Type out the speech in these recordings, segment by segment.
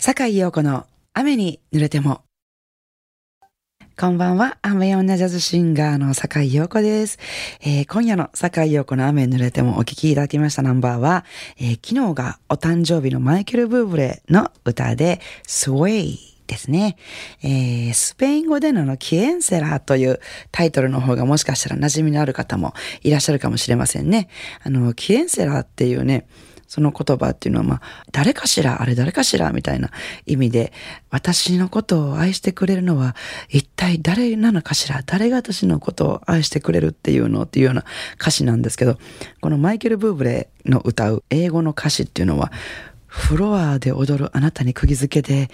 坂井陽子の雨に濡れても。こんばんは。雨女ジャズシンガーの坂井陽子です。えー、今夜の坂井陽子の雨に濡れてもお聴きいただきましたナンバーは、えー、昨日がお誕生日のマイケル・ブーブレの歌で、スウェイですね。えー、スペイン語でのキエンセラーというタイトルの方がもしかしたら馴染みのある方もいらっしゃるかもしれませんね。あの、キエンセラーっていうね、その言葉っていうのは、まあ、誰かしら、あれ誰かしら、みたいな意味で、私のことを愛してくれるのは、一体誰なのかしら、誰が私のことを愛してくれるっていうのっていうような歌詞なんですけど、このマイケル・ブーブレの歌う英語の歌詞っていうのは、フロアで踊るあなたに釘付けで、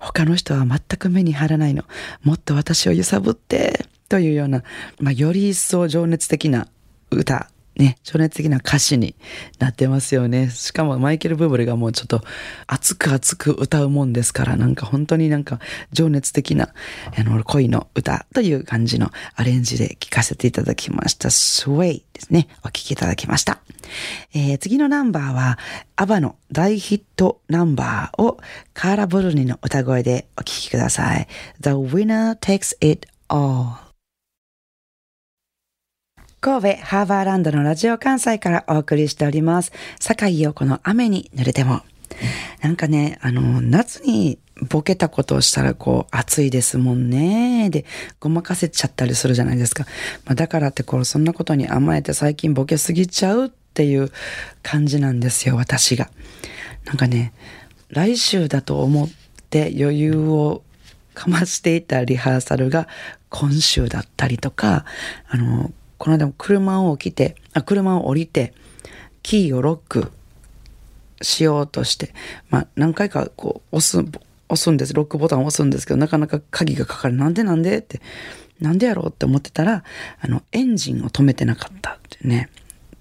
他の人は全く目に入らないの。もっと私を揺さぶって、というような、まあ、より一層情熱的な歌ね、情熱的な歌詞になってますよね。しかもマイケル・ブーブルがもうちょっと熱く熱く歌うもんですから、なんか本当になんか情熱的なあの恋の歌という感じのアレンジで聴かせていただきました。スウェイですね。お聴きいただきました。えー、次のナンバーは、アバの大ヒットナンバーをカーラ・ブルニの歌声でお聴きください。The winner takes it all. 神戸ハーバーランドのラジオ関西からお送りしております。坂井陽子の雨に濡れても。なんかね、あの、夏にボケたことをしたらこう、暑いですもんね。で、ごまかせちゃったりするじゃないですか。まあ、だからってこう、そんなことに甘えて最近ボケすぎちゃうっていう感じなんですよ、私が。なんかね、来週だと思って余裕をかましていたリハーサルが今週だったりとか、あの、この間も車を起きて、あ、車を降りて、キーをロックしようとして、まあ何回かこう押す、押すんです。ロックボタンを押すんですけど、なかなか鍵がかかる。なんでなんでって、なんでやろうって思ってたら、あの、エンジンを止めてなかったってね。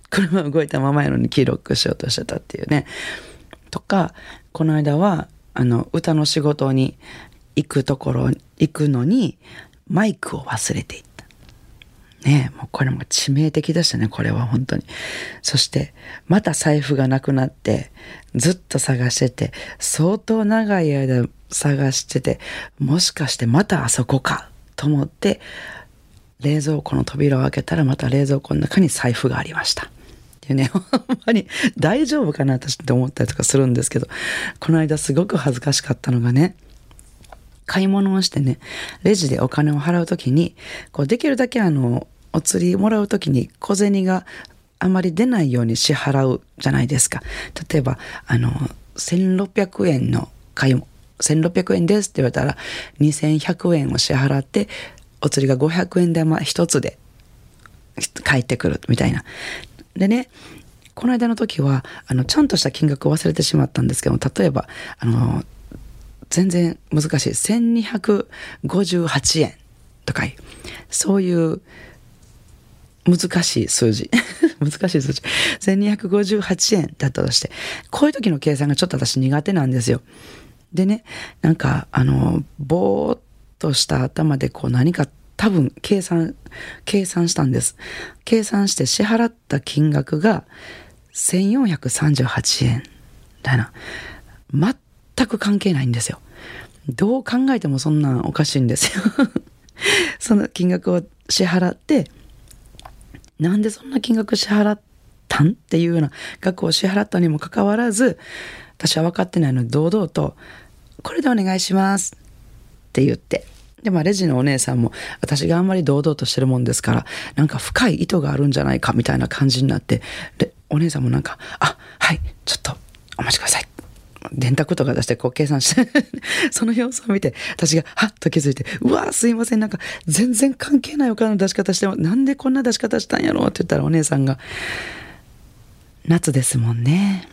車動いたままやのにキーロックしようとしてたっていうね。とか、この間は、あの、歌の仕事に行くところ、行くのに、マイクを忘れていた。ねもうこれも致命的でしたね、これは本当に。そして、また財布がなくなって、ずっと探してて、相当長い間探してて、もしかしてまたあそこかと思って、冷蔵庫の扉を開けたらまた冷蔵庫の中に財布がありました。っていうね、ほんまに大丈夫かな私って思ったりとかするんですけど、この間すごく恥ずかしかったのがね、買い物をしてね、レジでお金を払うときに、こうできるだけあの、お釣りもらう時に小銭があまり出ないように支払うじゃないですか。例えば、あの、1600円の買い物、1600円ですって言われたら、2100円を支払って、お釣りが500円玉一つで返ってくるみたいな。でね、この間の時は、あの、ちゃんとした金額を忘れてしまったんですけど例えば、あの、全然難しい。1258円とか、そういう難しい数字。難しい数字。1258円だったとして、こういう時の計算がちょっと私苦手なんですよ。でね、なんか、あの、ぼーっとした頭でこう何か多分計算、計算したんです。計算して支払った金額が1438円だな。全く関係ないんですよ。どう考えてもそんなおかしいんですよ。その金額を支払って、なんでそんな金額支払ったんっていうような額を支払ったにもかかわらず、私は分かってないので堂々と、これでお願いします。って言って、で、まあ、レジのお姉さんも、私があんまり堂々としてるもんですから、なんか深い意図があるんじゃないかみたいな感じになって、で、お姉さんもなんか、あ、はい、ちょっと、お待ちください。電卓とか出してこう計算して その様子を見て、私がはっと気づいて、うわすいません、なんか全然関係ないお金の出し方しても、なんでこんな出し方したんやろって言ったらお姉さんが、夏ですもんね。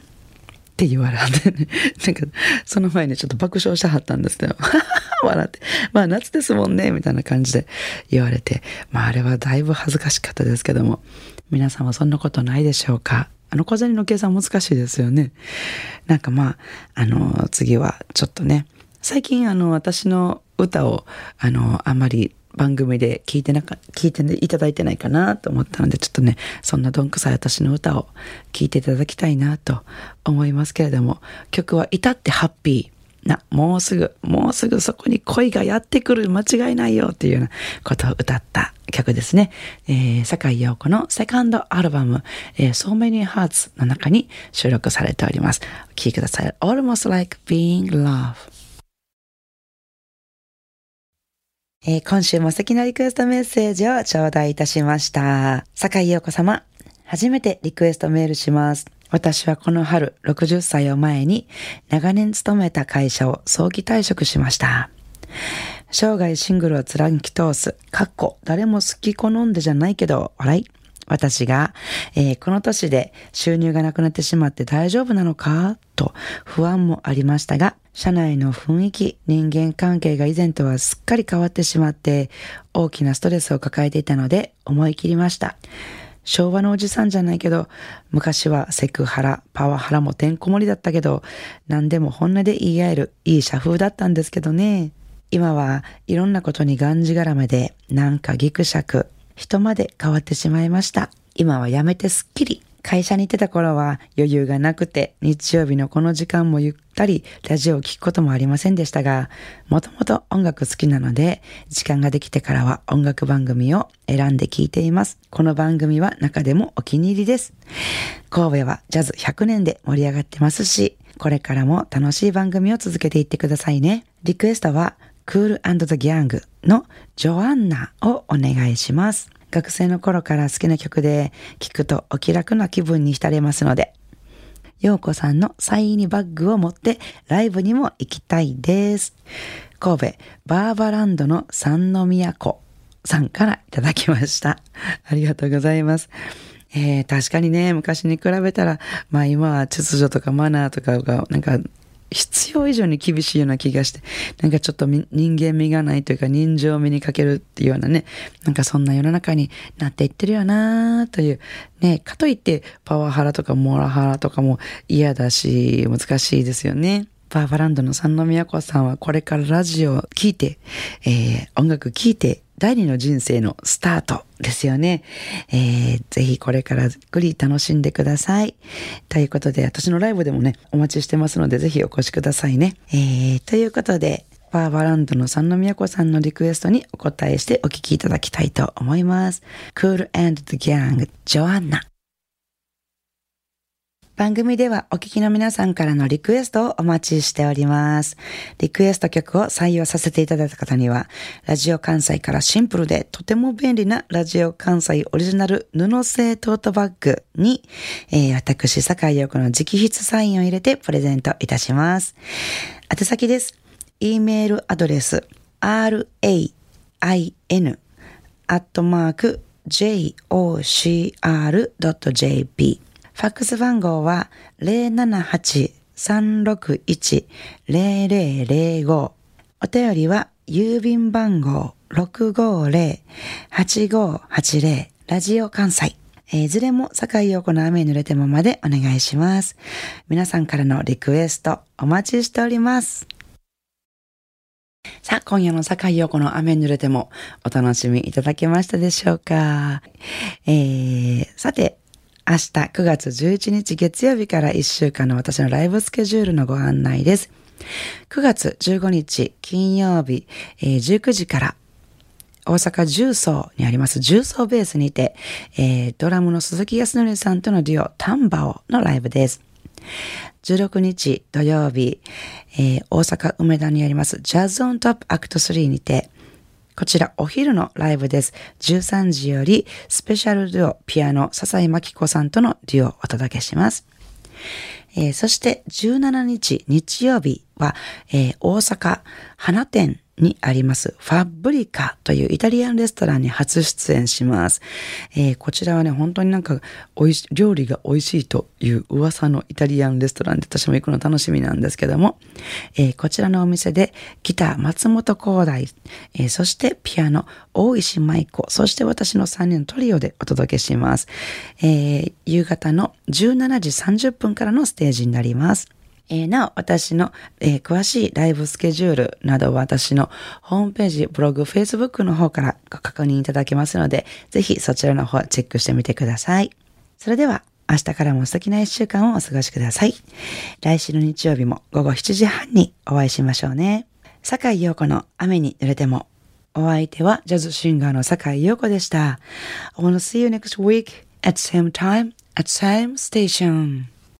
って言われてね。なんか、その前にちょっと爆笑してはったんですけど、笑って、まあ夏ですもんね、みたいな感じで言われて、まああれはだいぶ恥ずかしかったですけども、皆さんはそんなことないでしょうか？あの小銭の計算難しいですよね。なんかまあ、あの、次はちょっとね、最近あの、私の歌を、あの、あんまり番組で聞いてなか、聞いていただいてないかなと思ったので、ちょっとね、そんなどんくさい私の歌を聴いていただきたいなと思いますけれども、曲は至ってハッピーな、もうすぐ、もうすぐそこに恋がやってくる、間違いないよっていうようなことを歌った曲ですね。えー、坂井陽子のセカンドアルバム、えー、So Many Hearts の中に収録されております。お聴きください。Almost Like Being Love。えー、今週も素敵なリクエストメッセージを頂戴いたしました。坂井陽子様、初めてリクエストメールします。私はこの春60歳を前に長年勤めた会社を早期退職しました。生涯シングルを貫き通す、かっこ誰も好き好んでじゃないけど、笑い。私が、えー、この年で収入がなくなってしまって大丈夫なのか？と不安もありましたが、社内の雰囲気、人間関係が以前とはすっかり変わってしまって大きなストレスを抱えていたので思い切りました。昭和のおじさんじゃないけど、昔はセクハラ、パワハラもてんこ盛りだったけど、何でも本音で言い合えるいい社風だったんですけどね。今はいろんなことにがんじがらめで、なんかぎくしゃく、人まで変わってしまいました。今はやめてすっきり。会社に行ってた頃は余裕がなくて日曜日のこの時間もゆったりラジオを聴くこともありませんでしたが、もともと音楽好きなので、時間ができてからは音楽番組を選んで聴いています。この番組は中でもお気に入りです。神戸はジャズ100年で盛り上がってますし、これからも楽しい番組を続けていってくださいね。リクエストは、クールザ・ギャングのジョアンナをお願いします。学生の頃から好きな曲で聴くとお気楽な気分に浸れますので、陽子さんのサインにバッグを持ってライブにも行きたいです。神戸バーバランドの三宮湖さんからいただきました。ありがとうございます。えー、確かにね、昔に比べたら、まあ今は秩序とかマナーとかがなんか必要以上に厳しいような気がして、なんかちょっと人間味がないというか人情味にかけるっていうようなね、なんかそんな世の中になっていってるよなという、ね、かといってパワハラとかモラハラとかも嫌だし、難しいですよね。バーバランドの三宮子さんはこれからラジオを聴いて、えー、音楽聴いて第二の人生のスタートですよね。えー、ぜひこれからじっくり楽しんでください。ということで、私のライブでもね、お待ちしてますので、ぜひお越しくださいね。えー、ということで、バーバランドの三宮子さんのリクエストにお答えしてお聴きいただきたいと思います。Cool and the Gang, ジョアンナ。番組ではお聞きの皆さんからのリクエストをお待ちしております。リクエスト曲を採用させていただいた方には、ラジオ関西からシンプルでとても便利なラジオ関西オリジナル布製トートバッグに、えー、私、坂井陽子の直筆サインを入れてプレゼントいたします。宛先です。e メールアドレス、rain アットマーク jocr.jp ファックス番号は078-361-0005。お便りは郵便番号650-8580ラジオ関西。え、いずれも坂井陽子の雨に濡れてもまでお願いします。皆さんからのリクエストお待ちしております。さあ、今夜の坂井陽子の雨に濡れてもお楽しみいただけましたでしょうか。えー、さて、明日9月11日月曜日から1週間の私のライブスケジュールのご案内です。9月15日金曜日、えー、19時から大阪重曹にあります重曹ベースにて、えー、ドラムの鈴木康則さんとのデュオタンバオのライブです。16日土曜日、えー、大阪梅田にありますジャズオントップアクト3にて、こちらお昼のライブです。13時よりスペシャルデュオピアノ笹井真紀子さんとのデュオをお届けします。えー、そして17日日曜日は、えー、大阪放出にありますファブリカというイタリアンレストランに初出演します。えー、こちらはね、本当になんかおいし、料理が美味しいという噂のイタリアンレストランで私も行くの楽しみなんですけども、えー、こちらのお店でギター松本光大、えー、そしてピアノ大石舞子、そして私の3人のトリオでお届けします。え夕方の17時30分からのステージになります。えー、なお、私の、えー、詳しいライブスケジュールなどは私のホームページ、ブログ、フェイスブックの方からご確認いただけますので、ぜひそちらの方チェックしてみてください。それでは、明日からも素敵な一週間をお過ごしください。来週の日曜日も午後7時半にお会いしましょうね。坂井陽子の雨に濡れても。お相手はジャズシンガーの坂井陽子でした。I wanna see you next week at same time at same station.